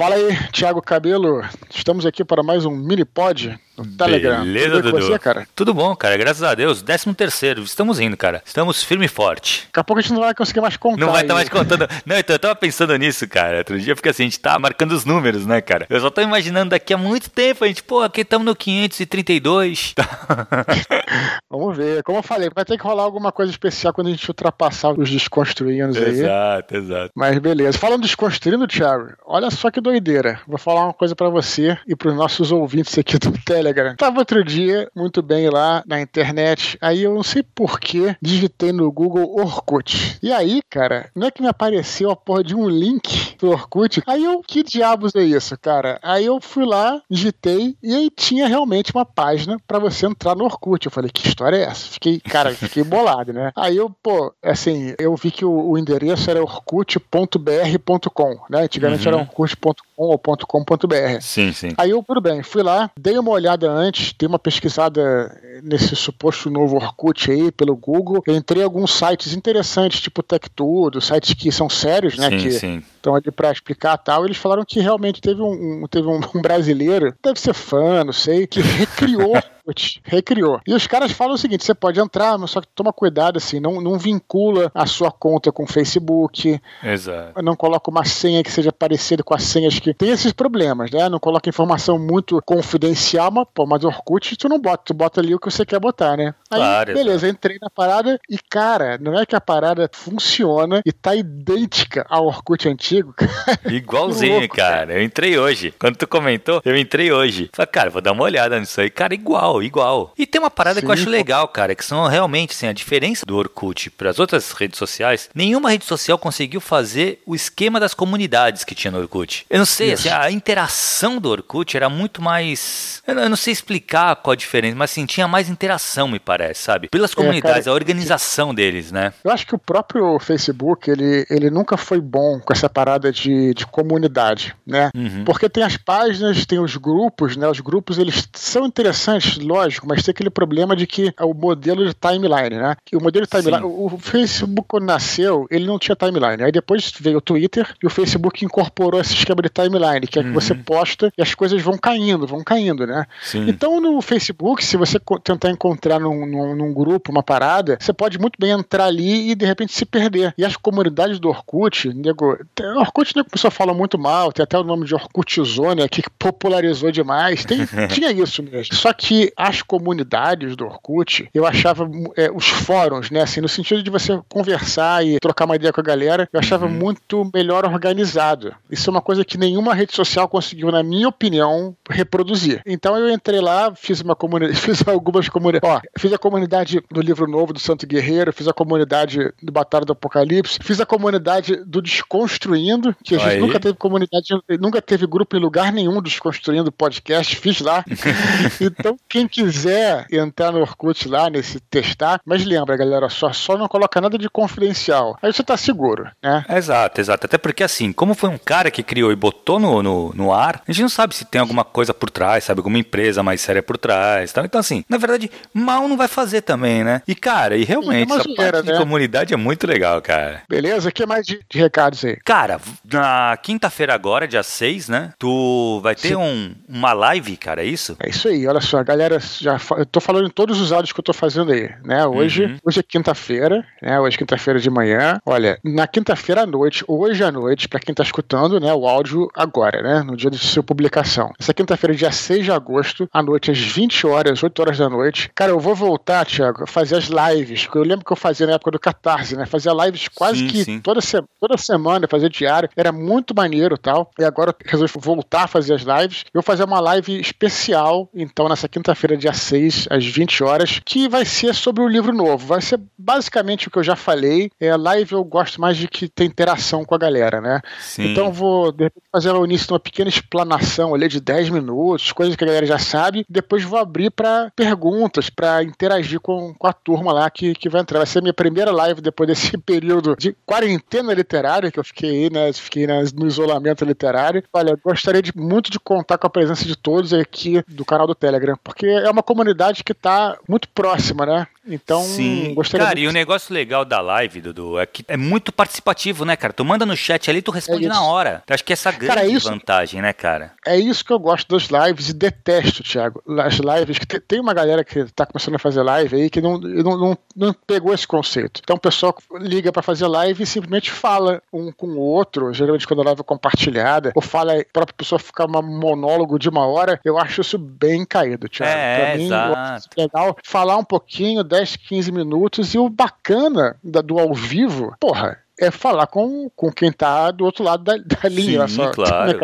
Fala aí, Thiago Cabelo. Estamos aqui para mais um mini pod no Telegram. Beleza, Tudo Dudu. Você, cara? Tudo bom, cara. Graças a Deus. 13 terceiro. Estamos indo, cara. Estamos firme e forte. Daqui a pouco a gente não vai conseguir mais contar. Não vai estar tá mais contando. Não, então eu tava pensando nisso, cara. Outro dia, porque assim, a gente tá marcando os números, né, cara? Eu só tô imaginando daqui a muito tempo, a gente, pô, aqui estamos no 532. Vamos ver. Como eu falei, vai ter que rolar alguma coisa especial quando a gente ultrapassar os desconstruindo aí. Exato, exato. Mas beleza. Falando desconstruindo, Thiago, olha só que doideira. Vou falar uma coisa para você e pros nossos ouvintes aqui do Telegram. Tava outro dia, muito bem lá na internet, aí eu não sei porquê, digitei no Google Orkut. E aí, cara, não é que me apareceu a porra de um link do Orkut? Aí eu, que diabos é isso, cara? Aí eu fui lá, digitei, e aí tinha realmente uma página para você entrar no Orkut. Eu falei, que história é essa? Fiquei, cara, fiquei bolado, né? Aí eu, pô, assim, eu vi que o, o endereço era orkut.br.com, né? Antigamente uhum. era orkut.com ou .com.br. Sim, sim. Aí eu, tudo bem, fui lá, dei uma olhada antes, dei uma pesquisada nesse suposto novo Orkut aí pelo Google. Eu entrei em alguns sites interessantes, tipo Tech Tudo, sites que são sérios, né? Sim, que sim. estão ali para explicar tal. Eles falaram que realmente teve um, um teve um, um brasileiro, deve ser fã, não sei, que recriou recriou. E os caras falam o seguinte: você pode entrar, mas só que toma cuidado, assim, não, não vincula a sua conta com o Facebook. Exato. Não coloca uma senha que seja parecida com as senhas que. Tem esses problemas, né? Não coloca informação muito confidencial, mas, pô, mas Orkut tu não bota, tu bota ali o que você quer botar, né? Aí, claro, beleza, entrei na parada e, cara, não é que a parada funciona e tá idêntica ao Orkut antigo. Igualzinho, louco, cara. cara. Eu entrei hoje. Quando tu comentou, eu entrei hoje. Falei, cara, vou dar uma olhada nisso aí. Cara, igual igual, E tem uma parada Sim, que eu acho legal, cara, que são realmente, assim, a diferença do Orkut para as outras redes sociais. Nenhuma rede social conseguiu fazer o esquema das comunidades que tinha no Orkut. Eu não sei, assim, a interação do Orkut era muito mais. Eu não, sei explicar qual a diferença, mas assim, tinha mais interação, me parece, sabe? Pelas comunidades, é, cara, a organização deles, né? Eu acho que o próprio Facebook, ele, ele nunca foi bom com essa parada de, de comunidade, né? Uhum. Porque tem as páginas, tem os grupos, né? Os grupos, eles são interessantes, lógico, mas tem aquele problema de que é o modelo de timeline, né? Que o modelo de timeline, o, o Facebook quando nasceu, ele não tinha timeline. Aí depois veio o Twitter e o Facebook incorporou esse esquema de timeline, que é que uhum. você posta e as coisas vão caindo, vão caindo, né? Sim. Então no Facebook, se você tentar encontrar num, num, num, grupo uma parada, você pode muito bem entrar ali e de repente se perder. E as comunidades do Orkut, nego, Orkut né, a pessoa fala muito mal, tem até o nome de Orkutzone que popularizou demais. Tem, tinha isso mesmo. Só que as comunidades do Orkut, eu achava é, os fóruns, né, assim, no sentido de você conversar e trocar uma ideia com a galera, eu achava uhum. muito melhor organizado. Isso é uma coisa que nenhuma rede social conseguiu, na minha opinião, reproduzir. Então eu entrei lá, fiz uma comunidade, fiz algumas comunidades, ó, fiz a comunidade do livro novo do Santo Guerreiro, fiz a comunidade do Batalha do Apocalipse, fiz a comunidade do Desconstruindo, que a gente Aí. nunca teve comunidade, nunca teve grupo em lugar nenhum do Desconstruindo podcast, fiz lá. então, quem quiser entrar no Orkut lá, nesse testar, mas lembra, galera, só, só não coloca nada de confidencial. Aí você tá seguro, né? Exato, exato. Até porque assim, como foi um cara que criou e botou no, no, no ar, a gente não sabe se tem alguma coisa por trás, sabe? Alguma empresa mais séria por trás. Tal. Então, assim, na verdade, mal não vai fazer também, né? E, cara, e realmente, é essa zoeira, parte né? de comunidade é muito legal, cara. Beleza? O que mais de, de recados aí? Cara, na quinta-feira agora, dia 6, né? Tu vai ter um, uma live, cara, é isso? É isso aí, olha só, a já eu tô falando em todos os áudios que eu tô fazendo aí, né? Hoje, uhum. hoje é quinta-feira, né? Hoje é quinta-feira de manhã. Olha, na quinta-feira à noite, hoje à noite, para quem tá escutando, né, o áudio agora, né, no dia de sua publicação. Essa quinta-feira, dia 6 de agosto, à noite às 20 horas, 8 horas da noite. Cara, eu vou voltar, Thiago, a fazer as lives, que eu lembro que eu fazia na época do Catarse, né? Fazia lives quase sim, que sim. Toda, se, toda semana, fazia diário. Era muito maneiro tal. E agora eu resolvi voltar a fazer as lives. Eu vou fazer uma live especial, então, nessa quinta-feira, dia 6, às 20 horas, que vai ser sobre o livro novo. Vai ser basicamente o que eu já falei. É, live eu gosto mais de que tem interação com a galera, né? Sim. Então vou fazer o início de uma pequena explanação ali de 10 minutos, coisas que a galera já sabe. Depois vou abrir para perguntas, para interagir com, com a turma lá que, que vai entrar. Vai ser a minha primeira live depois desse período de quarentena literária que eu fiquei, né? Fiquei no isolamento literário. Olha, gostaria de, muito de contar com a presença de todos aqui do canal do Telegram, porque é uma comunidade que está muito próxima, né? Então, Sim. gostaria Cara, muito... e o negócio legal da live, Dudu, é que é muito participativo, né, cara? Tu manda no chat ali, tu responde é na hora. Eu acho que essa grande cara, é isso, vantagem, né, cara? É isso que eu gosto das lives e detesto, Thiago. As lives, que tem uma galera que tá começando a fazer live aí que não, não, não, não pegou esse conceito. Então o pessoal liga para fazer live e simplesmente fala um com o outro, geralmente quando a live é compartilhada, ou fala a própria pessoa ficar um monólogo de uma hora, eu acho isso bem caído, Thiago. É, mim, exato. legal falar um pouquinho, 10, 15 minutos, e o bacana da, do ao vivo, porra, é falar com, com quem tá do outro lado da, da linha. Sim, só, claro.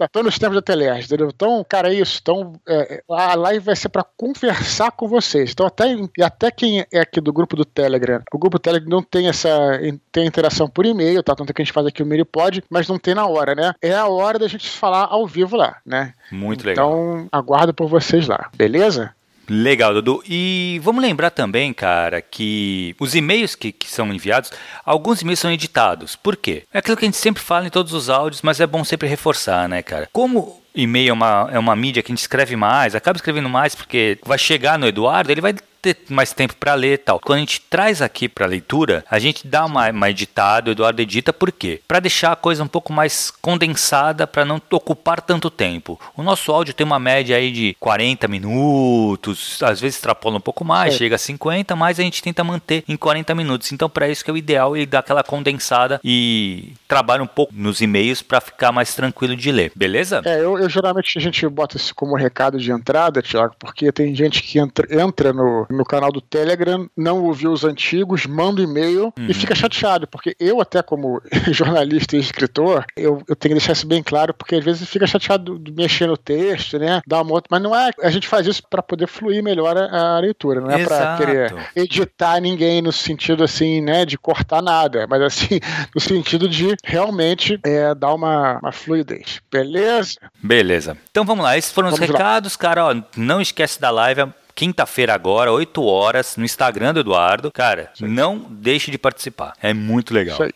Tá, tô nos tempos da Teleste, entendeu? Então, cara, é isso. Então, é, a live vai ser para conversar com vocês. Então, até, e até quem é aqui do grupo do Telegram, o grupo do Telegram não tem essa tem interação por e-mail, tá? Tanto que a gente faz aqui o Miripod, mas não tem na hora, né? É a hora da gente falar ao vivo lá, né? Muito legal. Então, aguardo por vocês lá, beleza? Legal, Dudu. E vamos lembrar também, cara, que os e-mails que, que são enviados, alguns e-mails são editados. Por quê? É aquilo que a gente sempre fala em todos os áudios, mas é bom sempre reforçar, né, cara? Como e-mail é uma, é uma mídia que a gente escreve mais, acaba escrevendo mais porque vai chegar no Eduardo, ele vai ter mais tempo para ler e tal. Quando a gente traz aqui para leitura, a gente dá uma, uma editada, o Eduardo edita por quê? Para deixar a coisa um pouco mais condensada, para não ocupar tanto tempo. O nosso áudio tem uma média aí de 40 minutos, às vezes extrapola um pouco mais, chega a 50, mas a gente tenta manter em 40 minutos. Então, para isso que é o ideal, ele dá aquela condensada e trabalha um pouco nos e-mails para ficar mais tranquilo de ler, beleza? É, eu, eu geralmente a gente bota isso como recado de entrada, Tiago, porque tem gente que entra, entra no, no canal do Telegram, não ouviu os antigos, manda um e-mail uhum. e fica chateado, porque eu, até como jornalista e escritor, eu, eu tenho que deixar isso bem claro, porque às vezes fica chateado de mexer no texto, né? Dar uma outra. Mas não é. A gente faz isso para poder fluir melhor a, a leitura, não é para querer editar ninguém no sentido assim, né? De cortar nada, mas assim, no sentido de realmente é, dar uma, uma fluidez. Beleza? Beleza. Então vamos lá. Esses foram vamos os recados, lá. cara. Ó, não esquece da live quinta-feira agora, 8 horas, no Instagram do Eduardo. Cara, não deixe de participar. É muito legal. Isso aí.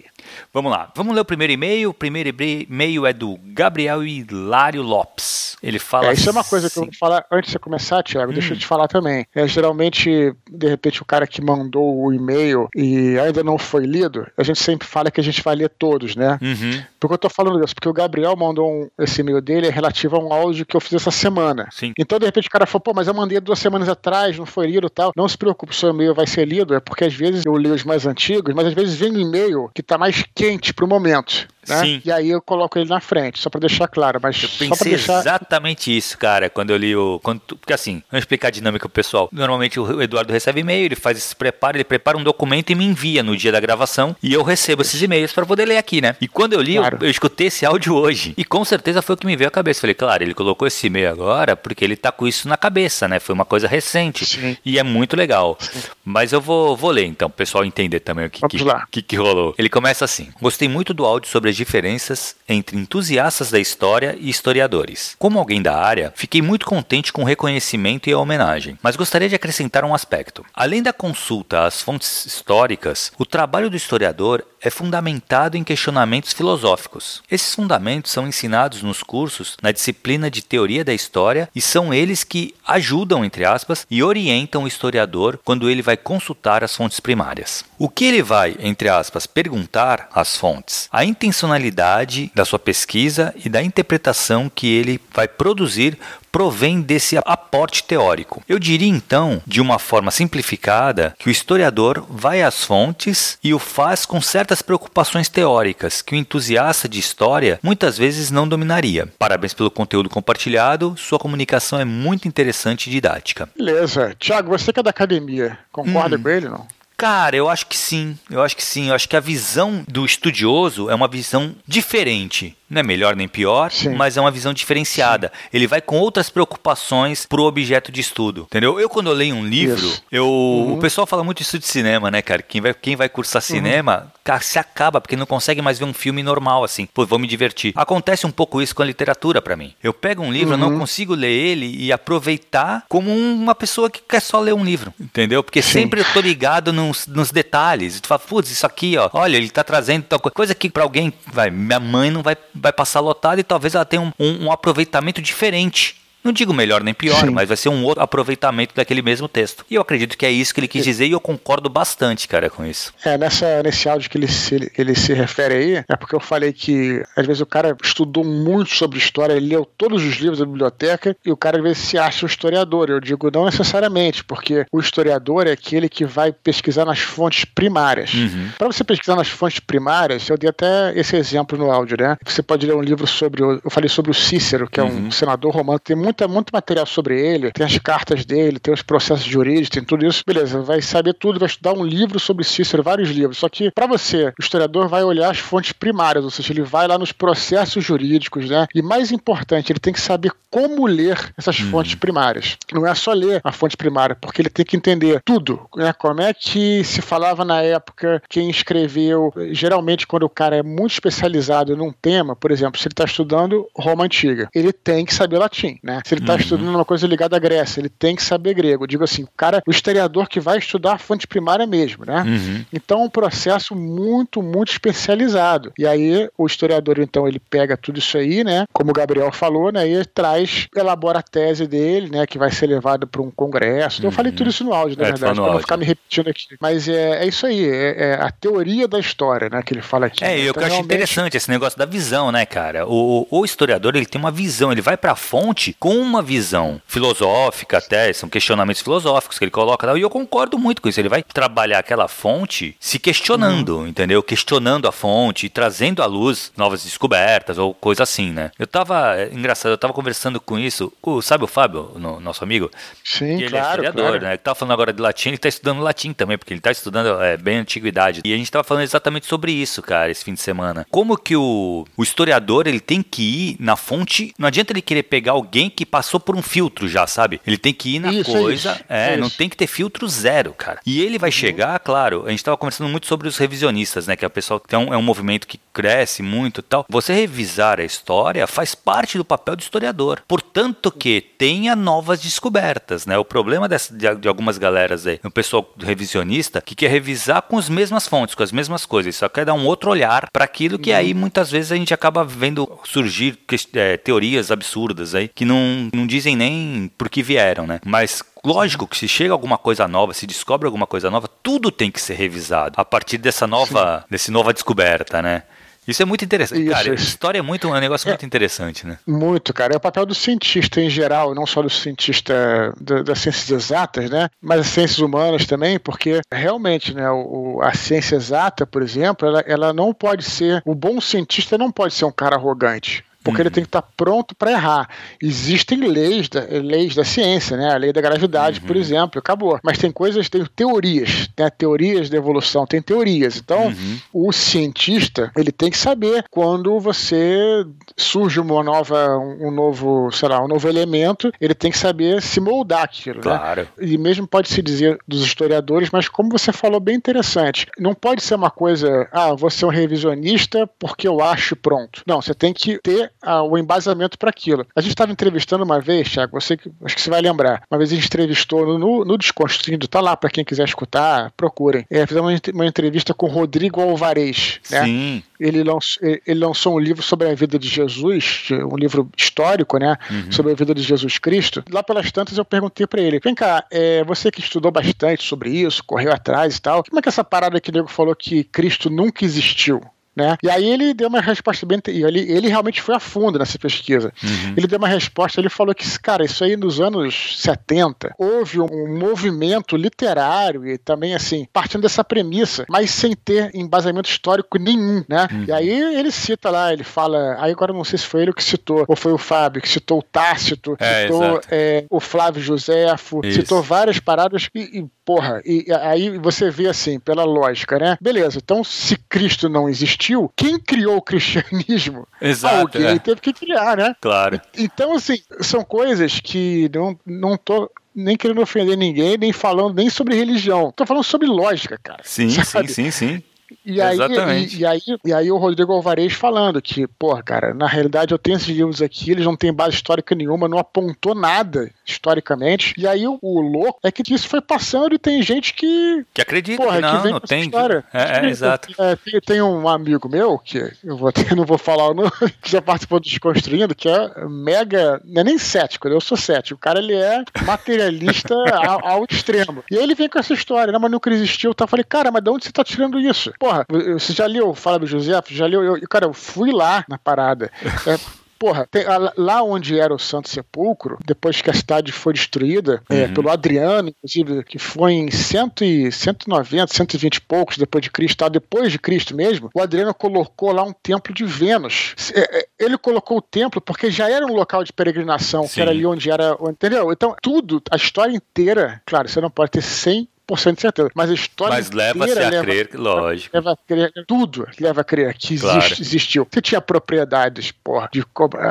Vamos lá, vamos ler o primeiro e-mail. O primeiro e-mail é do Gabriel Hilário Lopes. Ele fala. É, isso é uma coisa que eu vou falar antes de você começar, Tiago. Hum. Deixa eu hum. te falar também. É, geralmente, de repente, o cara que mandou o e-mail e ainda não foi lido, a gente sempre fala que a gente vai ler todos, né? Uhum. Por que eu tô falando isso? Porque o Gabriel mandou um, esse e-mail dele é relativo a um áudio que eu fiz essa semana. Sim. Então, de repente, o cara falou, pô, mas eu mandei duas semanas atrás, não foi lido tal. Não se preocupe, seu e-mail vai ser lido, é porque às vezes eu leio os mais antigos, mas às vezes vem um e-mail que tá mais quente pro momento. Né? Sim. E aí eu coloco ele na frente, só para deixar claro. Mas eu pensei deixar... exatamente isso, cara, quando eu li o. Quando, porque assim, vamos explicar a dinâmica pro pessoal. Normalmente o Eduardo recebe e-mail, ele faz esse preparo, ele prepara um documento e me envia no dia da gravação. E eu recebo esses e-mails para poder ler aqui, né? E quando eu li, claro. eu, eu, escutei esse áudio hoje. E com certeza foi o que me veio à cabeça. Falei, claro, ele colocou esse e-mail agora porque ele tá com isso na cabeça, né? Foi uma coisa recente. Sim. E é muito legal. Sim. Mas eu vou, vou ler então, o pessoal entender também o que, que, que, que rolou. Ele começa assim: Gostei muito do áudio sobre as diferenças entre entusiastas da história e historiadores. Como alguém da área, fiquei muito contente com o reconhecimento e a homenagem, mas gostaria de acrescentar um aspecto. Além da consulta às fontes históricas, o trabalho do historiador é fundamentado em questionamentos filosóficos. Esses fundamentos são ensinados nos cursos na disciplina de teoria da história e são eles que ajudam, entre aspas, e orientam o historiador quando ele vai consultar as fontes primárias. O que ele vai, entre aspas, perguntar às fontes? A intencionalidade da sua pesquisa e da interpretação que ele vai produzir provém desse aporte teórico. Eu diria então, de uma forma simplificada, que o historiador vai às fontes e o faz com certas preocupações teóricas que o entusiasta de história muitas vezes não dominaria. Parabéns pelo conteúdo compartilhado, sua comunicação é muito interessante e didática. Beleza. Tiago, você que é da academia, concorda hum. com ele não? Cara, eu acho que sim. Eu acho que sim. Eu acho que a visão do estudioso é uma visão diferente não é melhor nem pior, Sim. mas é uma visão diferenciada. Sim. Ele vai com outras preocupações pro objeto de estudo, entendeu? Eu quando eu leio um livro, eu uhum. o pessoal fala muito isso de cinema, né, cara? Quem vai, quem vai cursar uhum. cinema, cara, se acaba porque não consegue mais ver um filme normal assim. Pô, vou me divertir. Acontece um pouco isso com a literatura para mim. Eu pego um livro, uhum. eu não consigo ler ele e aproveitar como uma pessoa que quer só ler um livro, entendeu? Porque Sim. sempre eu tô ligado nos, nos detalhes. Tu fala, putz, isso aqui, ó, olha, ele tá trazendo tal coisa, coisa que para alguém, vai, minha mãe não vai vai passar lotada e talvez ela tenha um, um, um aproveitamento diferente Não digo melhor nem pior, Sim. mas vai ser um outro aproveitamento daquele mesmo texto. E eu acredito que é isso que ele quis dizer e eu concordo bastante, cara, com isso. É, nessa, nesse áudio que ele se, ele se refere aí, é porque eu falei que às vezes o cara estudou muito sobre história, ele leu todos os livros da biblioteca e o cara às vezes se acha um historiador. Eu digo não necessariamente, porque o historiador é aquele que vai pesquisar nas fontes primárias. Uhum. Para você pesquisar nas fontes primárias, eu dei até esse exemplo no áudio, né? Você pode ler um livro sobre. Eu falei sobre o Cícero, que é um uhum. senador romano, tem muita, muito material sobre ele, tem as cartas dele, tem os processos jurídicos, tem tudo isso. Beleza, vai saber tudo, vai estudar um livro sobre Cícero, vários livros. Só que, para você, o historiador vai olhar as fontes primárias, ou seja, ele vai lá nos processos jurídicos, né? E mais importante, ele tem que saber como ler essas uhum. fontes primárias. Não é só ler a fonte primária, porque ele tem que entender tudo, né? Como é que se falava na época, quem escreveu, geralmente quando o cara é muito especializado num tema, por exemplo, se ele está estudando Roma Antiga, ele tem que saber latim, né? Se ele está uhum. estudando uma coisa ligada à Grécia, ele tem que saber grego. Eu digo assim, o cara, o historiador que vai estudar a fonte primária mesmo, né? Uhum. Então é um processo muito, muito especializado. E aí o historiador, então, ele pega tudo isso aí, né? Como o Gabriel falou, né? E traz, elabora a tese dele, né? Que vai ser levado para um congresso. Então, uhum. Eu falei tudo isso no áudio, na é, verdade, para não ficar me repetindo aqui. Mas é, é isso aí, é, é, a teoria da história, né? Que ele fala aqui. É, eu então, eu acho realmente... interessante esse negócio da visão, né, cara? O, o, o historiador, ele tem uma visão, ele vai para a fonte com uma visão filosófica até, são questionamentos filosóficos que ele coloca e eu concordo muito com isso. Ele vai trabalhar aquela fonte se questionando, uhum. entendeu? Questionando a fonte, trazendo à luz novas descobertas ou coisa assim, né? Eu tava, é, engraçado, eu tava conversando com isso, o, sabe o Fábio, no, nosso amigo? Sim, ele claro, é historiador, claro. né? Ele tava falando agora de latim, ele tá estudando latim também, porque ele tá estudando é, bem antiguidade. E a gente tava falando exatamente sobre isso, cara, esse fim de semana. Como que o, o historiador, ele tem que ir na fonte, não adianta ele querer pegar alguém que passou por um filtro já, sabe? Ele tem que ir na isso, coisa, isso, é, isso. não tem que ter filtro zero, cara. E ele vai uhum. chegar, claro, a gente tava conversando muito sobre os revisionistas, né? Que a pessoa tem um, é um movimento que cresce muito e tal. Você revisar a história faz parte do papel do historiador. Portanto que tenha novas descobertas, né? O problema dessa, de, de, algumas galeras aí, o pessoal revisionista, que quer revisar com as mesmas fontes, com as mesmas coisas, só quer dar um outro olhar para aquilo que aí muitas vezes a gente acaba vendo surgir é, teorias absurdas aí, que não, não dizem nem por que vieram, né? Mas Lógico que se chega alguma coisa nova, se descobre alguma coisa nova, tudo tem que ser revisado a partir dessa nova, desse nova descoberta, né? Isso é muito interessante. Isso, cara, isso. história é muito é um negócio é, muito interessante, né? Muito, cara. É o papel do cientista em geral, não só do cientista das ciências exatas, né? Mas as ciências humanas também, porque realmente, né, o, a ciência exata, por exemplo, ela, ela não pode ser. O bom cientista não pode ser um cara arrogante porque uhum. ele tem que estar pronto para errar. Existem leis da, leis da ciência, né? A lei da gravidade, uhum. por exemplo, acabou. Mas tem coisas, tem teorias, né? Teorias da evolução, tem teorias. Então, uhum. o cientista, ele tem que saber quando você surge uma nova, um novo, sei lá, um novo elemento, ele tem que saber se moldar aquilo, né? claro. né? E mesmo pode se dizer dos historiadores, mas como você falou, bem interessante. Não pode ser uma coisa, ah, você é um revisionista porque eu acho pronto. Não, você tem que ter o embasamento para aquilo. A gente estava entrevistando uma vez, Thiago, você, acho que você vai lembrar. Uma vez a gente entrevistou no, no Desconstruindo, tá lá para quem quiser escutar, procurem. É, fizemos uma entrevista com Rodrigo Alvarez. Né? Sim. Ele lançou, ele lançou um livro sobre a vida de Jesus, um livro histórico, né? Uhum. Sobre a vida de Jesus Cristo. Lá pelas tantas eu perguntei para ele: vem cá, é, você que estudou bastante sobre isso, correu atrás e tal, como é que essa parada que o nego falou que Cristo nunca existiu? Né? E aí ele deu uma resposta bem. Ele, ele realmente foi a fundo nessa pesquisa. Uhum. Ele deu uma resposta, ele falou que, cara, isso aí nos anos 70 houve um movimento literário e também, assim, partindo dessa premissa, mas sem ter embasamento histórico nenhum, né? Uhum. E aí ele cita lá, ele fala. Aí agora não sei se foi ele que citou, ou foi o Fábio, que citou o Tácito, é, citou é, o Flávio Joséfo, citou várias paradas e, e porra, e aí você vê assim, pela lógica, né? Beleza, então se Cristo não existiu, quem criou o cristianismo? Exato. Alguém é. teve que criar, né? Claro. Então, assim, são coisas que não, não tô nem querendo ofender ninguém, nem falando nem sobre religião. Tô falando sobre lógica, cara. Sim, sabe? sim, sim, sim. E aí, e, e, aí, e aí o Rodrigo Alvarez falando que, pô, cara, na realidade eu tenho esses livros aqui, eles não têm base histórica nenhuma, não apontou nada historicamente. E aí o, o louco é que isso foi passando e tem gente que. Que acredita porra, que não, que não tem. História. É, é, exato. É, tem, tem, um amigo meu, que eu vou não vou falar o nome, que já participou do Desconstruindo, que é mega. Não é nem cético, eu sou cético. O cara ele é materialista ao, ao, extremo. E aí ele vem com essa história, né, mas nunca existiu. Tá? Eu falei, cara, mas de onde você tá tirando isso? Porra, você já leu Fábio José? Já leu? Eu, cara, eu fui lá na parada. É, porra, tem, lá onde era o Santo Sepulcro, depois que a cidade foi destruída, é, uhum. é, pelo Adriano, inclusive, que foi em cento e, 190, 120 e poucos depois de Cristo, tá? depois de Cristo mesmo, o Adriano colocou lá um templo de Vênus. É, é, ele colocou o templo porque já era um local de peregrinação, Sim. que era ali onde era. Entendeu? Então, tudo, a história inteira, claro, você não pode ter 100 100% de certeza. Mas a história Mas leva-se a leva, crer, lógico. Leva a crer, tudo leva a crer que existe, claro. existiu. Você tinha propriedades, porra, de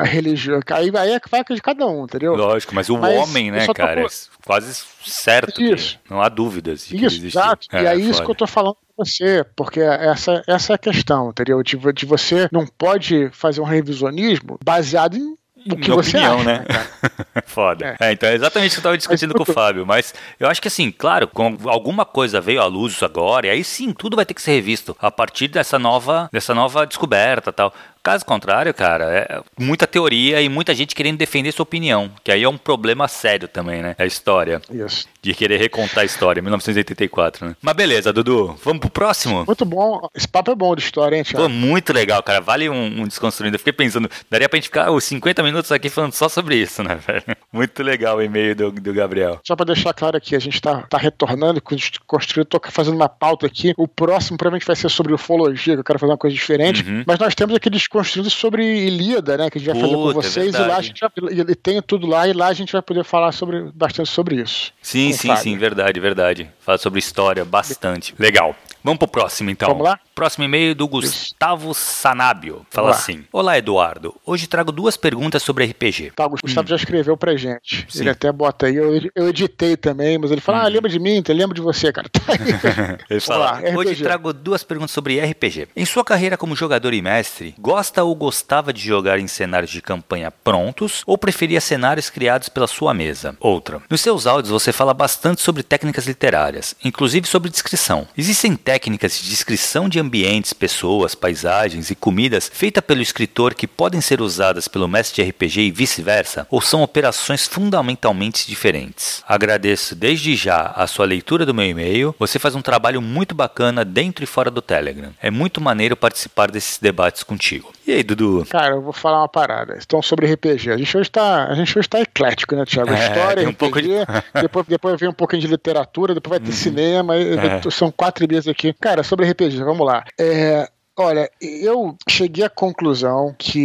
religião. Aí, aí é que vai de cada um, entendeu? Lógico, mas o mas homem, né, cara, tô... é quase certo. Isso. Não há dúvidas de isso, exato. É, e é isso que eu tô falando com você, porque essa, essa é a questão, entendeu? De, de você não pode fazer um revisionismo baseado em o que Minha você opinião, acha, né? Foda. É. é. então é exatamente o que eu estava discutindo com o Fábio. Mas eu acho que assim, claro, com alguma coisa veio à luz agora, e aí sim, tudo vai ter que ser revisto a partir dessa nova, dessa nova descoberta tal. Caso contrário, cara, é muita teoria e muita gente querendo defender sua opinião, que aí é um problema sério também, né? A história. Isso. De querer recontar a história, 1984, né? Mas beleza, Dudu, vamos pro próximo? Muito bom. Esse papo é bom de história, hein, Thiago? Pô, muito legal, cara. Vale um, um desconstruindo. Eu fiquei pensando, daria pra gente ficar os 50 minutos aqui falando só sobre isso, né, velho? Muito legal o e-mail do, do Gabriel. Só pra deixar claro aqui, a gente tá, tá retornando, construindo, tô fazendo uma pauta aqui. O próximo provavelmente vai ser sobre ufologia, que eu quero fazer uma coisa diferente. Uhum. Mas nós temos aqueles construindo sobre Ilíada, né? Que a gente vai Puta, fazer com é vocês. É e lá a gente vai, e tem tudo lá, e lá a gente vai poder falar sobre, bastante sobre isso. Sim, sim, sim, verdade, verdade. Fala sobre história bastante. Legal. Vamos pro próximo, então. Vamos lá? Próximo e-mail do Gustavo Sanábio. Fala Olá. assim: Olá, Eduardo. Hoje trago duas perguntas sobre RPG. Tá, o Gustavo hum. já escreveu pra gente. Sim. Ele até bota aí. Eu, eu editei também, mas ele fala: hum. Ah, lembra de mim? Eu lembro de você, cara. ele fala: Olá, Hoje trago duas perguntas sobre RPG. Em sua carreira como jogador e mestre, gosta ou gostava de jogar em cenários de campanha prontos ou preferia cenários criados pela sua mesa? Outra. Nos seus áudios você fala bastante sobre técnicas literárias, inclusive sobre descrição. Existem técnicas técnicas de descrição de ambientes, pessoas, paisagens e comidas feita pelo escritor que podem ser usadas pelo mestre de RPG e vice-versa, ou são operações fundamentalmente diferentes? Agradeço desde já a sua leitura do meu e-mail. Você faz um trabalho muito bacana dentro e fora do Telegram. É muito maneiro participar desses debates contigo. E aí, Dudu? Cara, eu vou falar uma parada. Então, sobre RPG. A gente hoje tá, a gente hoje tá eclético, né, Thiago? É, História, um RPG, pouco de... depois, depois vem um pouquinho de literatura, depois vai ter uhum. cinema. É. São quatro dias aqui aqui. Cara, sobre RPG, vamos lá. É, Olha, eu cheguei à conclusão que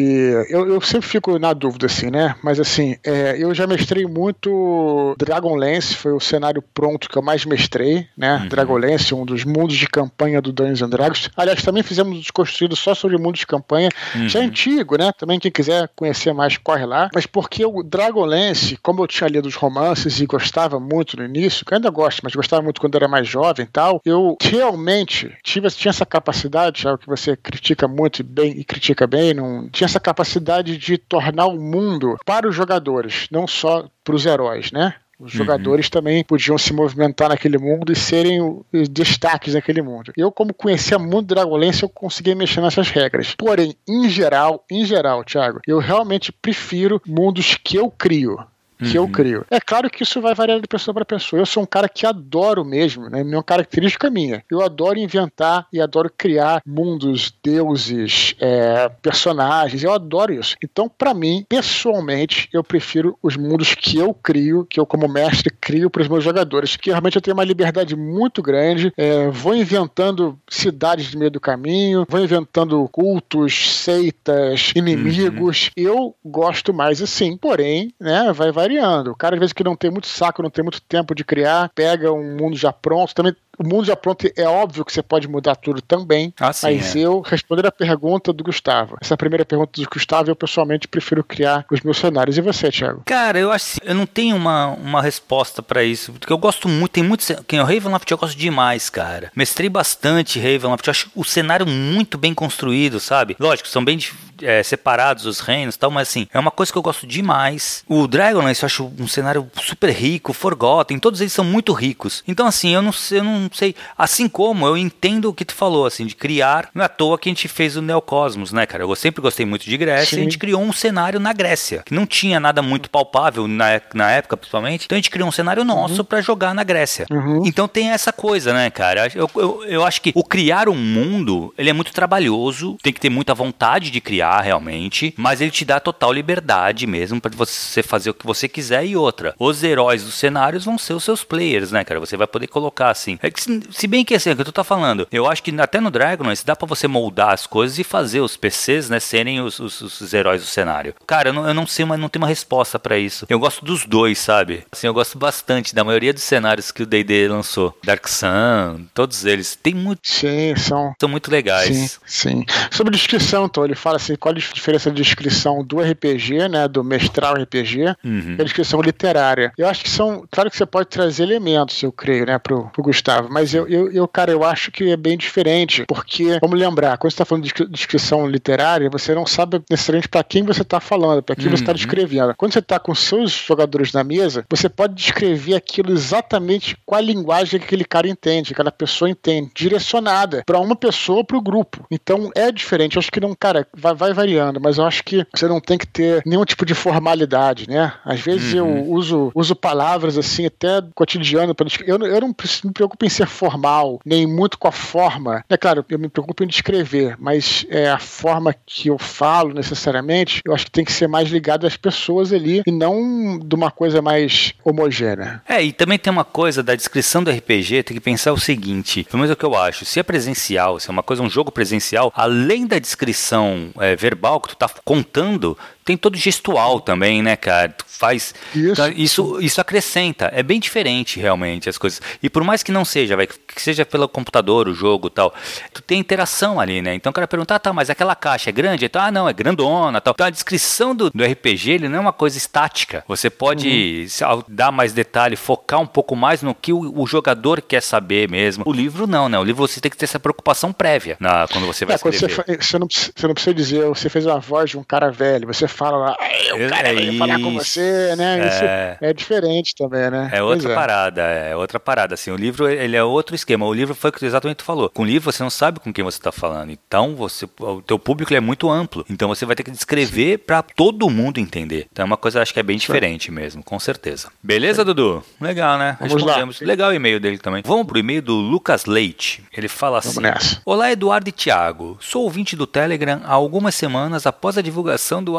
eu, eu, sempre fico na dúvida, assim, né? Mas assim, é, eu já mestrei muito Dragonlance, foi o cenário pronto que eu mais mestrei, né? Uhum. Dragonlance, um dos mundos de campanha do Dungeons and Dragons. Aliás, também fizemos um desconstruído só sobre mundos de campanha. Uhum. Já é antigo, né? Também quem quiser conhecer mais, corre lá. Mas porque o Dragonlance, como eu tinha lido os romances e gostava muito no início, que eu ainda gosto, mas gostava muito quando era mais jovem e tal, eu realmente tive, tinha essa capacidade, sabe, que você você critica muito bem e critica bem, não tinha essa capacidade de tornar o mundo para os jogadores, não só para os heróis, né? Os uhum. jogadores uhum. também podiam se movimentar naquele mundo e serem os destaques daquele mundo. Eu, como conhecia muito Dragonlance, eu conseguia mexer nessas regras. Porém, em geral, em geral, Thiago, eu realmente prefiro mundos que eu crio que uhum. eu crio. É claro que isso vai variar de pessoa para pessoa. Eu sou um cara que adoro mesmo, né? Uma característica minha. Eu adoro inventar e adoro criar mundos, deuses, é, personagens. Eu adoro isso. Então, para mim, pessoalmente, eu prefiro os mundos que eu crio, que eu como mestre crio para os meus jogadores, que realmente eu tenho uma liberdade muito grande. É, vou inventando cidades no meio do caminho, vou inventando cultos, seitas, inimigos. Uhum. Eu gosto mais assim. Porém, né? Vai variar variando. O cara, às vezes, que não tem muito saco, não tem muito tempo de criar, pega um mundo já pronto. Também o mundo já pronto é óbvio que você pode mudar tudo também, ah, sim, mas é. eu, respondendo a pergunta do Gustavo, essa primeira pergunta do Gustavo, eu pessoalmente prefiro criar os meus cenários. E você, Thiago? Cara, eu acho eu não tenho uma, uma resposta para isso, porque eu gosto muito, tem muito, quem é o Ravenloft eu gosto demais, cara. Mestrei bastante Ravenloft, eu acho o cenário muito bem construído, sabe? Lógico, são bem é, separados os reinos e tal, mas assim, é uma coisa que eu gosto demais. O Dragonlance eu acho um cenário super rico, Forgotten, todos eles são muito ricos. Então assim, eu não, eu não sei, assim como eu entendo o que tu falou, assim, de criar, não é à toa que a gente fez o Neocosmos, né, cara? Eu sempre gostei muito de Grécia Sim. e a gente criou um cenário na Grécia, que não tinha nada muito palpável na, na época, principalmente. Então a gente criou um cenário nosso uhum. para jogar na Grécia. Uhum. Então tem essa coisa, né, cara? Eu, eu, eu acho que o criar um mundo, ele é muito trabalhoso, tem que ter muita vontade de criar realmente, mas ele te dá total liberdade mesmo para você fazer o que você quiser e outra. Os heróis dos cenários vão ser os seus players, né, cara? Você vai poder colocar assim. É que, se bem que assim, é o que tu tá falando, eu acho que até no Dragonlance dá para você moldar as coisas e fazer os PCs, né, serem os, os, os heróis do cenário. Cara, eu não, eu não sei, mas não tenho uma resposta para isso. Eu gosto dos dois, sabe? Assim, eu gosto bastante da maioria dos cenários que o D&D lançou. Dark Sun, todos eles. Tem muito... Sim, são... São muito legais. Sim, sim. Sobre descrição, então, ele fala assim, qual a diferença de descrição do RPG, né, do mestral RPG, uhum. e a descrição literária. Eu acho que são, claro que você pode trazer elementos, eu creio, né, pro, pro Gustavo, mas eu, eu, eu, cara, eu acho que é bem diferente, porque, vamos lembrar, quando você está falando de descrição literária, você não sabe necessariamente para quem você está falando, para quem tá uhum. você está descrevendo. Quando você está com seus jogadores na mesa, você pode descrever aquilo exatamente com a linguagem que aquele cara entende, que aquela pessoa entende, direcionada para uma pessoa ou para o grupo. Então é diferente. Eu acho que não, cara, vai, vai variando mas eu acho que você não tem que ter nenhum tipo de formalidade, né? Às vezes uhum. eu uso, uso palavras assim, até cotidiano, eu, eu não me preocupo em ser formal, nem muito com a forma. É claro, eu me preocupo em descrever, mas é, a forma que eu falo necessariamente, eu acho que tem que ser mais ligado às pessoas ali e não de uma coisa mais homogênea. É, e também tem uma coisa da descrição do RPG, tem que pensar o seguinte, pelo menos é o que eu acho, se é presencial, se é uma coisa, um jogo presencial, além da descrição é, verbal que tu tá contando, tem todo gestual também, né, cara? Tu faz. Isso. Então, isso, isso acrescenta. É bem diferente, realmente, as coisas. E por mais que não seja, vai, que seja pelo computador, o jogo tal, tu tem interação ali, né? Então o cara pergunta, ah, tá, mas aquela caixa é grande? Então, ah, não, é grandona tal. Então a descrição do, do RPG, ele não é uma coisa estática. Você pode uhum. dar mais detalhe, focar um pouco mais no que o, o, jogador quer saber mesmo. O livro não, né? O livro você tem que ter essa preocupação prévia na, quando você vai é, escrever. Você, você, não, você não precisa dizer, você fez a voz de um cara velho, você fala lá, o cara veio falar com você, né? Isso é, é diferente também, né? É outra é. parada, é outra parada. Assim, o livro ele é outro esquema. O livro foi o que exatamente tu falou. Com o livro você não sabe com quem você está falando. Então você, o teu público é muito amplo. Então você vai ter que descrever para todo mundo entender. Então é uma coisa acho que é bem diferente mesmo, com certeza. Beleza, Dudu? Legal, né? Vamos Respondemos. Lá. Legal o e-mail dele também. Vamos pro e-mail do Lucas Leite. Ele fala assim: Olá, Eduardo e Thiago. Sou ouvinte do Telegram há algumas semanas após a divulgação do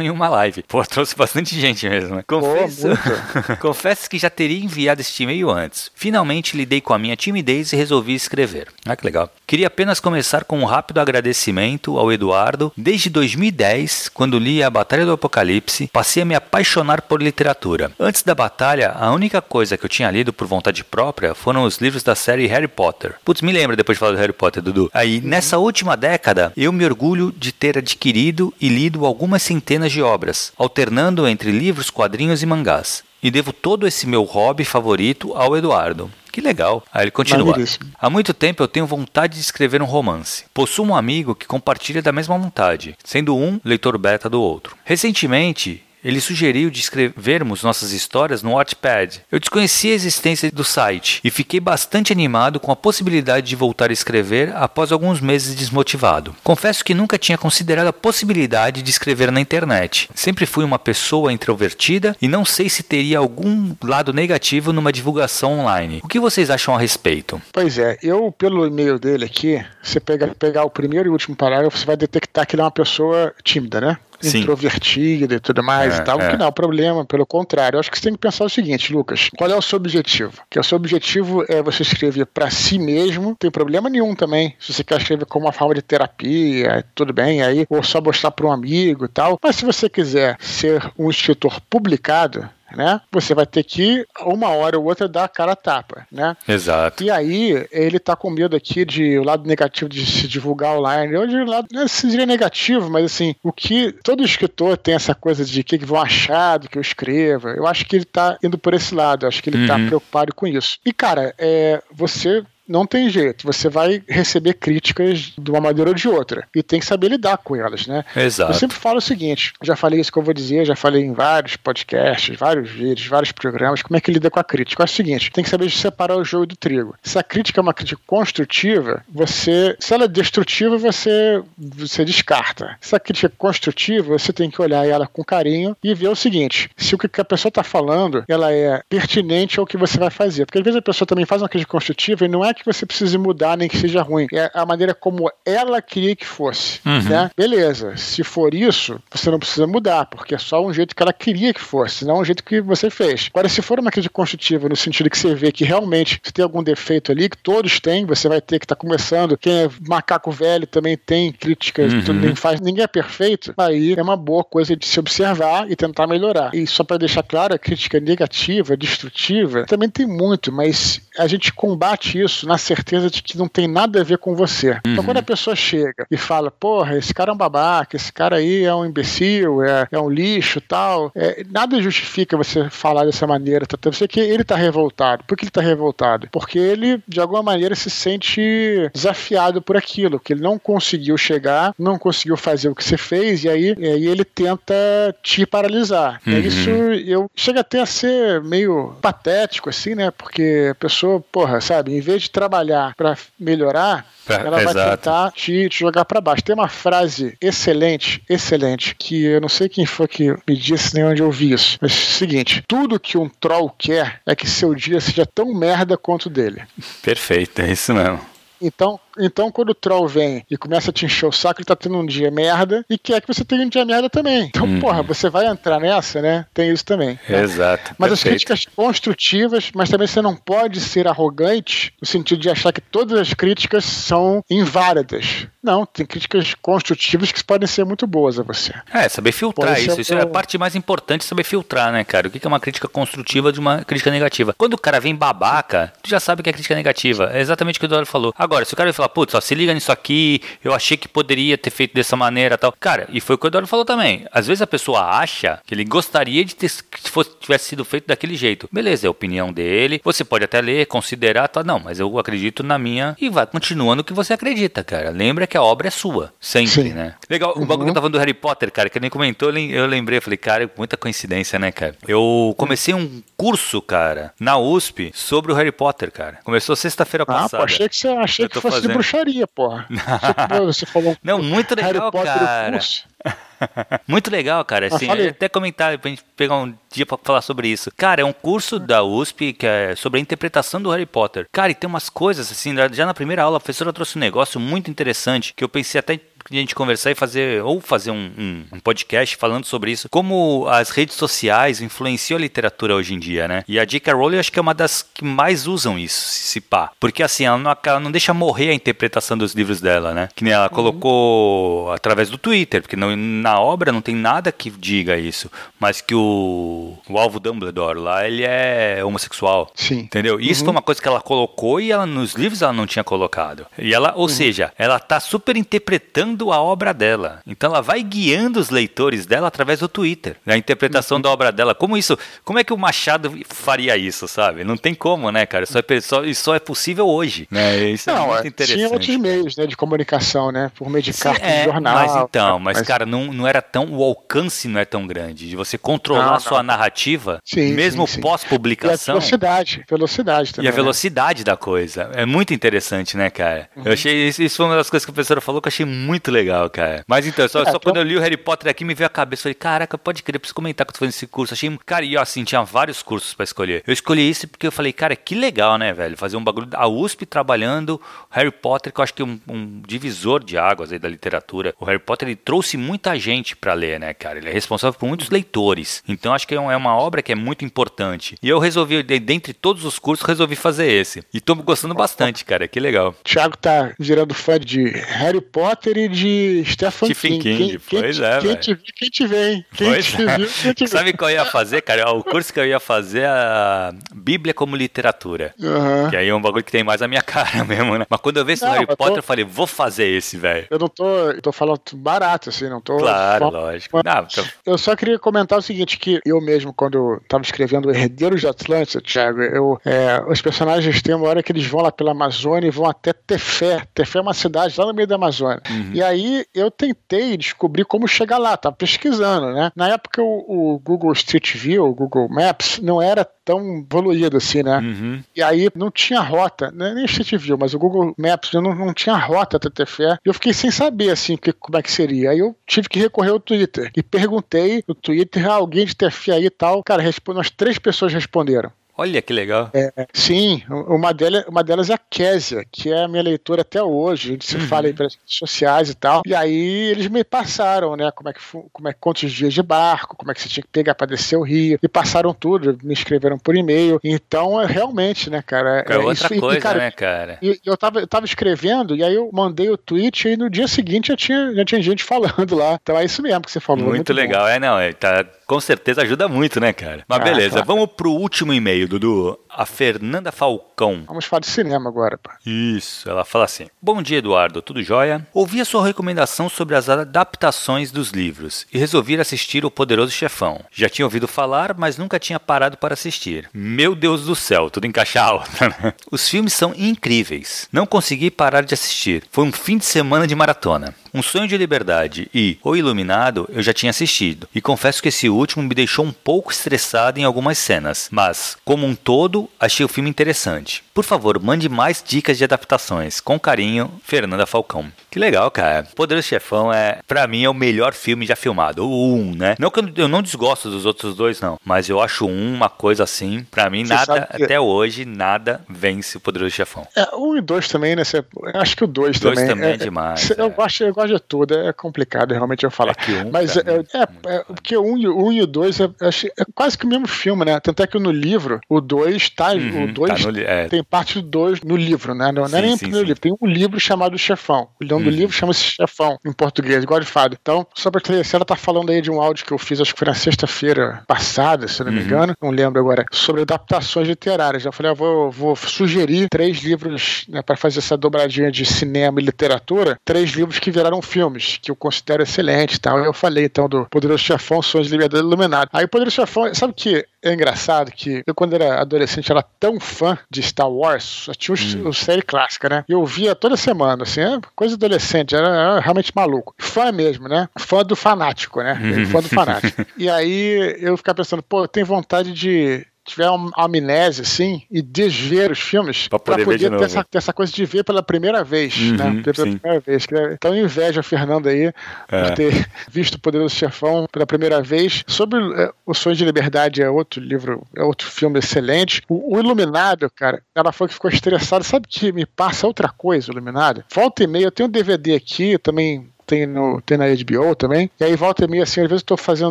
Em uma live. Pô, trouxe bastante gente mesmo, né? Confesso, Pô, confesso que já teria enviado este e-mail antes. Finalmente lidei com a minha timidez e resolvi escrever. Ah, que legal. Queria apenas começar com um rápido agradecimento ao Eduardo. Desde 2010, quando li A Batalha do Apocalipse, passei a me apaixonar por literatura. Antes da batalha, a única coisa que eu tinha lido por vontade própria foram os livros da série Harry Potter. Putz, me lembra depois de falar do Harry Potter, Dudu. Aí, nessa última década, eu me orgulho de ter adquirido e lido algumas centenas de obras, alternando entre livros, quadrinhos e mangás. E devo todo esse meu hobby favorito ao Eduardo. Que legal. Aí ele continua. Há muito tempo eu tenho vontade de escrever um romance. Possuo um amigo que compartilha da mesma vontade, sendo um leitor beta do outro. Recentemente, ele sugeriu de escrevermos nossas histórias no Wattpad. Eu desconhecia a existência do site e fiquei bastante animado com a possibilidade de voltar a escrever após alguns meses desmotivado. Confesso que nunca tinha considerado a possibilidade de escrever na internet. Sempre fui uma pessoa introvertida e não sei se teria algum lado negativo numa divulgação online. O que vocês acham a respeito? Pois é, eu pelo e-mail dele aqui, você pega, pegar o primeiro e último parágrafo, você vai detectar que ele é uma pessoa tímida, né? Sim. introvertida e tudo mais é, e tal, é. que não é o problema, pelo contrário. Eu acho que você tem que pensar o seguinte, Lucas, qual é o seu objetivo? Que o seu objetivo é você escrever para si mesmo, não tem problema nenhum também. Se você quer escrever como uma forma de terapia, tudo bem, aí, ou só mostrar para um amigo e tal. Mas se você quiser ser um escritor publicado, né? Você vai ter que, uma hora ou outra, dar a cara a tapa, né? Exato. E aí, ele tá com medo aqui de o lado negativo de se divulgar online. Eu diria, lado, não seria negativo, mas assim, o que todo escritor tem essa coisa de que vão achar do que eu escreva. Eu acho que ele tá indo por esse lado, eu acho que ele tá uhum. tá preocupado com isso. E, cara, é, você não tem jeito. Você vai receber críticas de uma maneira ou de outra. E tem que saber lidar com elas, né? Exato. Eu sempre falo o seguinte: já falei isso que eu vou dizer, já falei em vários podcasts, vários vídeos, vários programas. Como é que lida com a crítica? É o seguinte: tem que saber separar o joio do trigo. Se a crítica é uma crítica construtiva, você. Se ela é destrutiva, você, você descarta. Se a crítica é construtiva, você tem que olhar ela com carinho e ver o seguinte: se o que a pessoa está falando ela é pertinente ao que você vai fazer. Porque às vezes a pessoa também faz uma crítica construtiva e não é que você precise mudar, nem que seja ruim. É a maneira como ela queria que fosse. Uhum. Né? Beleza. Se for isso, você não precisa mudar, porque é só um jeito que ela queria que fosse, não um jeito que você fez. Agora, se for uma crítica construtiva, no sentido que você vê que realmente você tem algum defeito ali, que todos têm, você vai ter que estar tá começando. Quem é macaco velho também tem críticas, uhum. ninguém faz, ninguém é perfeito. Aí é uma boa coisa de se observar e tentar melhorar. E só para deixar claro, a crítica negativa, destrutiva, também tem muito, mas a gente combate isso na certeza de que não tem nada a ver com você. Então, uhum. Então, quando a pessoa chega e fala, porra, esse cara é um babaca, esse cara aí é um imbecil, é, é um lixo tal, é, nada justifica você falar dessa maneira. Tá? Você que ele tá revoltado. Por que ele tá revoltado? Porque ele, de alguma maneira, se sente desafiado por aquilo, que ele não conseguiu chegar, não conseguiu fazer o que você fez, e aí, e aí ele tenta te paralisar. Uhum. isso eu chega até a ser meio patético, assim, né? Porque a pessoa, porra, sabe, em vez de trabalhar para melhorar, ela vai tentar te, te jogar para baixo. Tem uma frase excelente, excelente, que eu não sei quem foi que me disse nem onde eu vi isso. Mas é o seguinte: tudo que um troll quer é que seu dia seja tão merda quanto dele. Perfeito, é isso mesmo. Então, então, quando o troll vem e começa a te encher o saco, ele tá tendo um dia merda e quer que você tenha um dia merda também. Então, uhum. porra, você vai entrar nessa, né? Tem isso também. Né? Exato. Mas perfeito. as críticas construtivas, mas também você não pode ser arrogante no sentido de achar que todas as críticas são inválidas. Não, tem críticas construtivas que podem ser muito boas a você. É, saber filtrar pode isso. Isso é a parte mais importante, saber filtrar, né, cara? O que é uma crítica construtiva de uma crítica negativa? Quando o cara vem babaca, tu já sabe que é crítica negativa. É exatamente o que o Eduardo falou. Agora, se o cara falar, putz, se liga nisso aqui, eu achei que poderia ter feito dessa maneira tal. Cara, e foi o que o Eduardo falou também. Às vezes a pessoa acha que ele gostaria de ter, que fosse, tivesse sido feito daquele jeito. Beleza, é a opinião dele. Você pode até ler, considerar, tal. Não, mas eu acredito na minha e vai continuando o que você acredita, cara. Lembra que a obra é sua, sempre, Sim. né? Legal, uhum. o bagulho que eu tava falando do Harry Potter, cara, que nem comentou, eu lembrei, falei, cara, muita coincidência, né, cara? Eu comecei um curso, cara, na USP sobre o Harry Potter, cara. Começou sexta-feira ah, passada. Pô, achei que você achei que fosse. De bruxaria, porra. você falou Não, muito legal, cara. Muito legal, cara. Ah, assim, até comentar pra gente pegar um dia pra falar sobre isso. Cara, é um curso da USP que é sobre a interpretação do Harry Potter. Cara, e tem umas coisas, assim, já na primeira aula a professora trouxe um negócio muito interessante que eu pensei até a gente conversar e fazer, ou fazer um, um, um, podcast falando sobre isso, como as redes sociais influenciam a literatura hoje em dia, né? E a J.K. Rowling acho que é uma das que mais usam isso, se pá. Porque assim, ela não, ela não deixa morrer a interpretação dos livros dela, né? Que nem ela uhum. colocou através do Twitter, porque não, na obra não tem nada que diga isso, mas que o, o alvo Dumbledore lá, ele é homossexual. Sim. Entendeu? Isso uhum. foi uma coisa que ela colocou e ela nos livros ela não tinha colocado. E ela, ou uhum. seja, ela tá super interpretando guiando a obra dela. Então ela vai guiando os leitores dela através do Twitter, da interpretação uhum. da obra dela. Como isso? Como é que o Machado faria isso, sabe? Não tem como, né, cara? Só é, só, isso só é possível hoje, né? Isso é não, é muito interessante. Tinha outros meios, né, de comunicação, né, por meio de carta é, de jornal. Mas então, mas, mas, cara, não, não era tão, o alcance não é tão grande de você controlar não, a sua narrativa, sim, mesmo pós-publicação. E a velocidade, velocidade também. E a né? velocidade né? da coisa. É muito interessante, né, cara? Uhum. Eu achei isso, isso foi uma das coisas que a professora falou que eu achei muito muito legal, cara. Mas então, só, é, só quando eu li o Harry Potter aqui, me veio a cabeça. Falei, caraca, pode crer, preciso comentar que eu tô fazendo esse curso. Achei, cara, e assim, tinha vários cursos para escolher. Eu escolhi esse porque eu falei, cara, que legal, né, velho? Fazer um bagulho. A USP trabalhando Harry Potter, que eu acho que é um, um divisor de águas aí da literatura. O Harry Potter, ele trouxe muita gente para ler, né, cara? Ele é responsável por muitos leitores. Então, acho que é, é uma obra que é muito importante. E eu resolvi, dentre todos os cursos, resolvi fazer esse. E tô gostando bastante, cara. Que legal. Thiago tá virando fã de Harry Potter e de de Stephen, Stephen King. King. Quem, pois quem, é, quem te, quem te vem? Quem pois te é. viu, quem te Sabe qual eu ia fazer, cara? O curso que eu ia fazer é a Bíblia como literatura. Uhum. Que aí é um bagulho que tem mais a minha cara mesmo, né? Mas quando eu vi esse não, Harry Potter, tô... eu falei, vou fazer esse, velho. Eu não tô. Eu tô falando barato, assim, não tô. Claro, lógico. Não. Eu só queria comentar o seguinte: que eu mesmo, quando tava escrevendo Herdeiros de Atlântida, Thiago, eu, é, os personagens têm uma hora que eles vão lá pela Amazônia e vão até Tefé. Tefé é uma cidade lá no meio da Amazônia. Uhum. E aí eu tentei descobrir como chegar lá, tava pesquisando, né? Na época o, o Google Street View, o Google Maps, não era tão evoluído assim, né? Uhum. E aí não tinha rota, né? nem Street View, mas o Google Maps não, não tinha rota até Tefé. E eu fiquei sem saber, assim, que, como é que seria. Aí eu tive que recorrer ao Twitter e perguntei no Twitter, ah, alguém de Tefé aí e tal. Cara, umas três pessoas responderam. Olha que legal. É, sim, uma delas, uma delas é a Késia, que é a minha leitora até hoje. A gente se uhum. fala aí pelas redes sociais e tal. E aí eles me passaram, né? Como é que como é quantos dias de barco, como é que você tinha que pegar para descer o rio. E passaram tudo, me escreveram por e-mail. Então, é realmente, né, cara? É, é outra isso, coisa, e, cara, né, cara? E, eu, tava, eu tava escrevendo, e aí eu mandei o tweet e no dia seguinte já tinha, já tinha gente falando lá. Então é isso mesmo que você falou. Muito, muito legal. Bom. É, não, é, tá, com certeza ajuda muito, né, cara? Mas ah, beleza, claro. vamos pro último e-mail, Dudu a Fernanda Falcão. Vamos falar de cinema agora, pá. Isso, ela fala assim: Bom dia, Eduardo, tudo jóia? Ouvi a sua recomendação sobre as adaptações dos livros e resolvi assistir O Poderoso Chefão. Já tinha ouvido falar, mas nunca tinha parado para assistir. Meu Deus do céu, tudo encaixado. Os filmes são incríveis. Não consegui parar de assistir. Foi um fim de semana de maratona. Um Sonho de Liberdade e O Iluminado eu já tinha assistido, e confesso que esse último me deixou um pouco estressado em algumas cenas, mas, como um todo, achei o filme interessante. Por favor, mande mais dicas de adaptações. Com carinho, Fernanda Falcão. Que legal, cara. Poderoso Chefão é, para mim, é o melhor filme já filmado. O 1, um, né? Não que eu não desgosto dos outros dois, não. Mas eu acho um uma coisa assim. Para mim, Você nada, que... até hoje, nada vence o Poderoso Chefão. É, um e dois também, né? Cê, acho que o dois, dois também. também é, é demais. Eu, é. Acho, eu gosto de tudo. É complicado realmente eu falar. É um, Mas é, é, é, porque o um, um e o dois é, é, quase que o mesmo filme, né? Tanto é que no livro, o dois tá. Uhum, o dois tá no, tem parte do dois no livro, né? Não, sim, não é nem sim, no livro. Tem um livro chamado Chefão. O nome uhum. do livro chama-se Chefão, em português, igual de fado. Então, só pra esclarecer, ela tá falando aí de um áudio que eu fiz, acho que foi na sexta-feira passada, se não me uhum. engano, não lembro agora, sobre adaptações literárias. Eu falei, ah, vou, vou sugerir três livros né, para fazer essa dobradinha de cinema e literatura, três livros que viraram filmes, que eu considero excelentes e tal. Eu falei, então, do Poderoso Chefão, Sonhos de Liberdade Iluminado. Aí o Poderoso Chefão, sabe que é engraçado que eu, quando era adolescente, era tão fã de Star Wars, tinha o hum. série clássica, né? Eu via toda semana, assim, é coisa adolescente, era, era, realmente maluco. Fã mesmo, né? Fã do fanático, né? Uhum. Fã do fanático. e aí eu ficava pensando, pô, eu tenho vontade de tiver uma amnésia, assim, e desver os filmes pra poder, pra poder ter, essa, ter, essa, coisa de ver pela primeira vez, uhum, né? Pela sim. primeira vez. Então inveja a Fernanda aí é. por ter visto o Poderoso Chefão pela primeira vez. Sobre é, O Sonho de Liberdade é outro livro, é outro filme excelente. O, o Iluminado, cara, ela foi que ficou estressada. Sabe que me passa outra coisa, o Iluminado? Volta e meia, eu tenho um DVD aqui, também tem, no, tem na HBO também. E aí volta e meia, assim, às vezes eu tô fazendo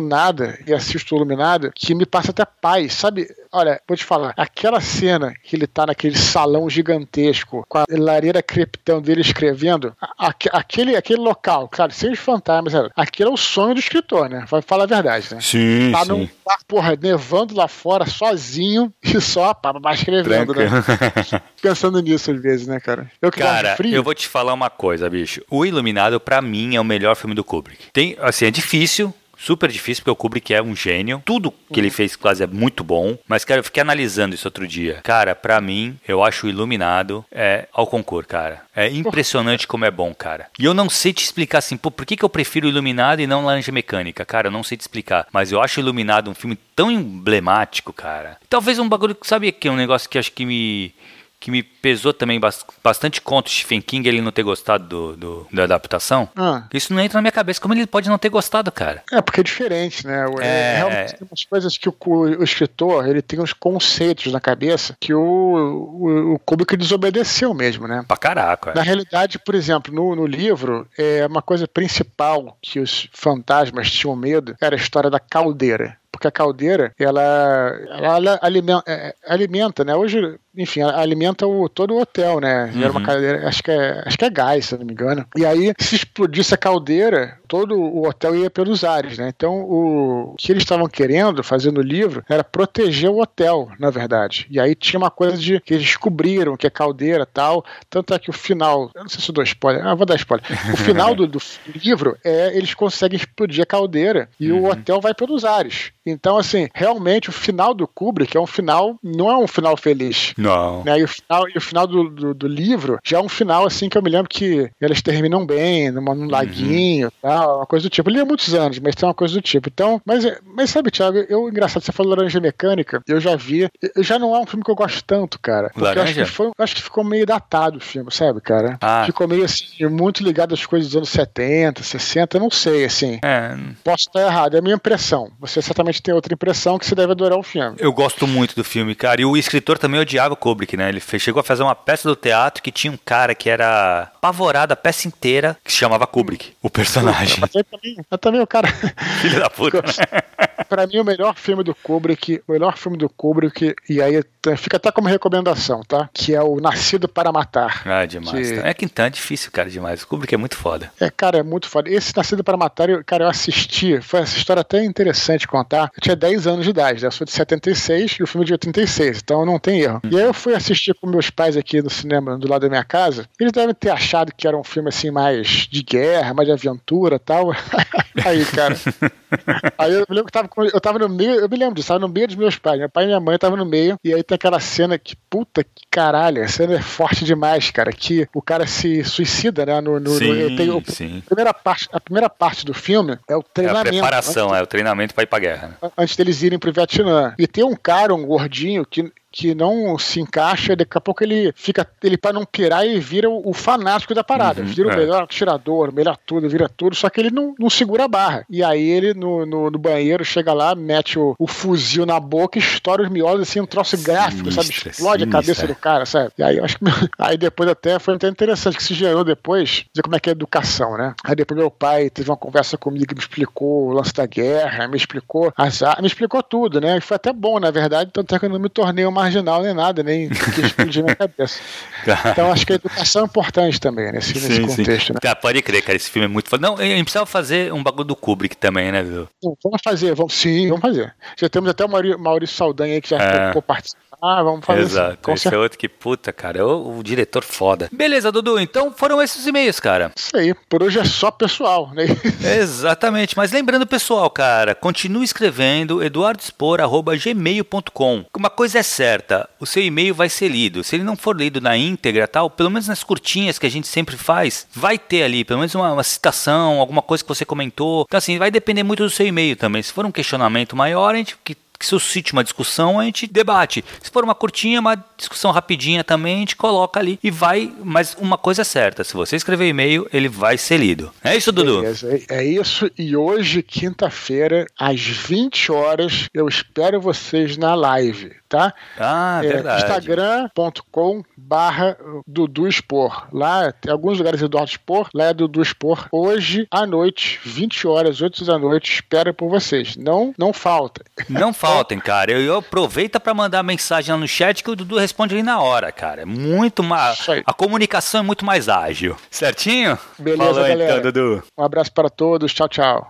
nada e assisto o Iluminado, que me passa até paz, sabe? Olha, vou te falar, aquela cena que ele tá naquele salão gigantesco, com a lareira crepitão dele escrevendo, a, aquele, aquele local, claro, sem os fantasmas, aquele é o sonho do escritor, né? Vai falar a verdade, né? Sim, tá sim. Num, tá, porra, nevando lá fora, sozinho, e só, pá, escrevendo, né? Pensando nisso às vezes, né, cara? Eu cara, frio. eu vou te falar uma coisa, bicho. O Iluminado, para mim, é o melhor filme do Kubrick. Tem, assim, é difícil, super difícil, porque o Kubrick é um gênio. Tudo que ele uhum. fez quase é muito bom. Mas, cara, eu fiquei analisando isso outro dia. Cara, para mim, eu acho o Iluminado é ao concurso, cara. É impressionante como é bom, cara. E eu não sei te explicar assim, pô, por que, que eu prefiro o Iluminado e não Laranja Mecânica? Cara, eu não sei te explicar. Mas eu acho o Iluminado um filme tão emblemático, cara. Talvez um bagulho, sabe que é um negócio que acho que me que me pesou também bastante contra o Stephen King ele não ter gostado do, do da adaptação. Ah. Isso não entra na minha cabeça. Como ele pode não ter gostado, cara? É, porque é diferente, né? É, é... Realmente tem umas coisas que o, o, escritor ele tem uns conceitos na cabeça que o, o, o Kubrick desobedeceu mesmo, né? Pra caraca. É. Na realidade, por exemplo, no, no livro, é uma coisa principal que os fantasmas tinham medo era a história da caldeira porque a caldeira ela, ela alimenta, é, alimenta, né? Hoje enfim, alimenta o, todo o hotel, né? Uhum. Era uma caldeira, acho que, é, acho que é gás, se não me engano. E aí, se explodisse a caldeira, todo o hotel ia pelos ares, né? Então, o que eles estavam querendo fazer no livro era proteger o hotel, na verdade. E aí tinha uma coisa de que eles descobriram que é caldeira tal. Tanto é que o final, eu não sei se eu dou spoiler, ah, vou dar spoiler. O final do, do livro é eles conseguem explodir a caldeira e uhum. o hotel vai pelos ares. Então, assim, realmente o final do Kubrick é um final, não é um final feliz. Não. Né? E o final, e o final do, do, do, livro já é um final, assim, que eu me lembro que eles terminam bem, numa, num uhum. laguinho, tal, uma coisa do tipo. Eu li há muitos anos, mas tem uma coisa do tipo. Então, mas, mas sabe, Thiago, eu, engraçado, você falou Laranja Mecânica, eu já vi, já não é um filme que eu gosto tanto, cara. Porque Laranja? eu acho que, foi, acho que ficou meio datado o filme, sabe, cara? Ah. Ficou meio, assim, muito ligado às coisas dos anos 70, 60, não sei, assim. É. Posso estar errado, é a minha impressão. Você certamente tem outra impressão que você deve adorar o filme. Eu gosto muito do filme, cara. E o escritor também odiava Kubrick, né? Ele chegou a fazer uma peça do teatro que tinha um cara que era apavorado a peça inteira, que se chamava Kubrick, o personagem. Mas eu também, eu também o cara. Filho da puta. pra mim, o melhor filme do Kubrick, o melhor filme do Kubrick, e aí fica até como recomendação, tá? Que é o Nascido para Matar. Ah, demais. Que... É que então é difícil, cara, demais. O Kubrick é muito foda. É, cara, é muito foda. Esse Nascido para Matar, eu, cara, eu assisti. Foi essa história até interessante contar. Eu tinha 10 anos de idade, né? Eu sou de 76 e o filme é de 86, então não tem erro. Hum. E aí eu fui assistir com meus pais aqui no cinema, do lado da minha casa. Eles devem ter achado que era um filme assim mais de guerra, mais de aventura e tal. aí, cara. aí eu me lembro que tava, eu tava no meio, eu me lembro disso, tava no meio dos meus pais. Meu pai e minha mãe estavam no meio, e aí tem aquela cena que, puta que caralho, a cena é forte demais, cara. Que o cara se suicida, né? No, no, sim, no, tenho, sim. A, primeira parte, a primeira parte do filme é o treinamento. É a preparação, antes, é o treinamento pra ir pra guerra. Né? Antes deles irem pro Vietnã. E tem um cara, um gordinho, que que não se encaixa, daqui a pouco ele fica, ele para não pirar, ele vira o, o fanático da parada, uhum, vira é. o melhor atirador, melhor tudo, vira tudo, só que ele não, não segura a barra. E aí ele no, no, no banheiro chega lá, mete o, o, fuzil na boca, estoura os miolos assim, um troço gráfico, sabe? Explode sinistra. a cabeça do cara, sabe? E aí eu acho que aí depois até foi até interessante que se gerou depois, dizer como é que é a educação, né? Aí depois meu pai teve uma conversa comigo, me explicou o lance da guerra, me explicou as me explicou tudo, né? E foi até bom, na verdade, tanto é que eu não me tornei uma marginal nem nada, nem que explodiu minha cabeça. Então acho que a educação é importante também nesse, sim, nesse contexto. Sim. Né? Cara, pode crer, cara, esse filme é muito foda. Não, a gente precisava fazer um bagulho do Kubrick também, né, viu? Vamos fazer, vamos, sim, vamos fazer. Já temos até o Maurício Saldanha aí que já é. participar ah, vamos fazer Exato. Esse é outro que, puta, cara, é o, o, diretor foda. Beleza, Dudu, então foram esses e-mails, cara. Isso aí, por hoje é só pessoal, né? Exatamente, mas lembrando, pessoal, cara, continue escrevendo eduardospor.gmail.com. Uma coisa é certa, o seu e-mail vai ser lido. Se ele não for lido na íntegra, tal, pelo menos nas curtinhas que a gente sempre faz, vai ter ali, pelo menos uma, uma citação, alguma coisa que você comentou. Então, assim, vai depender muito do seu e-mail também. Se for um questionamento maior, a gente que que suscite uma discussão, a gente debate. Se for uma curtinha, uma discussão rapidinha também, a gente coloca ali e vai. Mas uma coisa é certa: se você escrever e-mail, ele vai ser lido. É isso, Dudu? Beleza, é isso. E hoje, quinta-feira, às 20 horas, eu espero vocês na live tá? Ah, é, verdade. Instagram.com barra Dudu Expor. Lá, tem alguns lugares Eduardo Expor, lá é Dudu Expor. Hoje à noite, 20 horas, 8 da noite, espero por vocês. Não, não falta. Não faltem, cara. Eu, eu aproveita para mandar mensagem lá no chat que o Dudu responde ali na hora, cara. É muito mais. A comunicação é muito mais ágil. Certinho? Beleza, Falou, então, galera. Então, Dudu. Um abraço para todos. Tchau, tchau.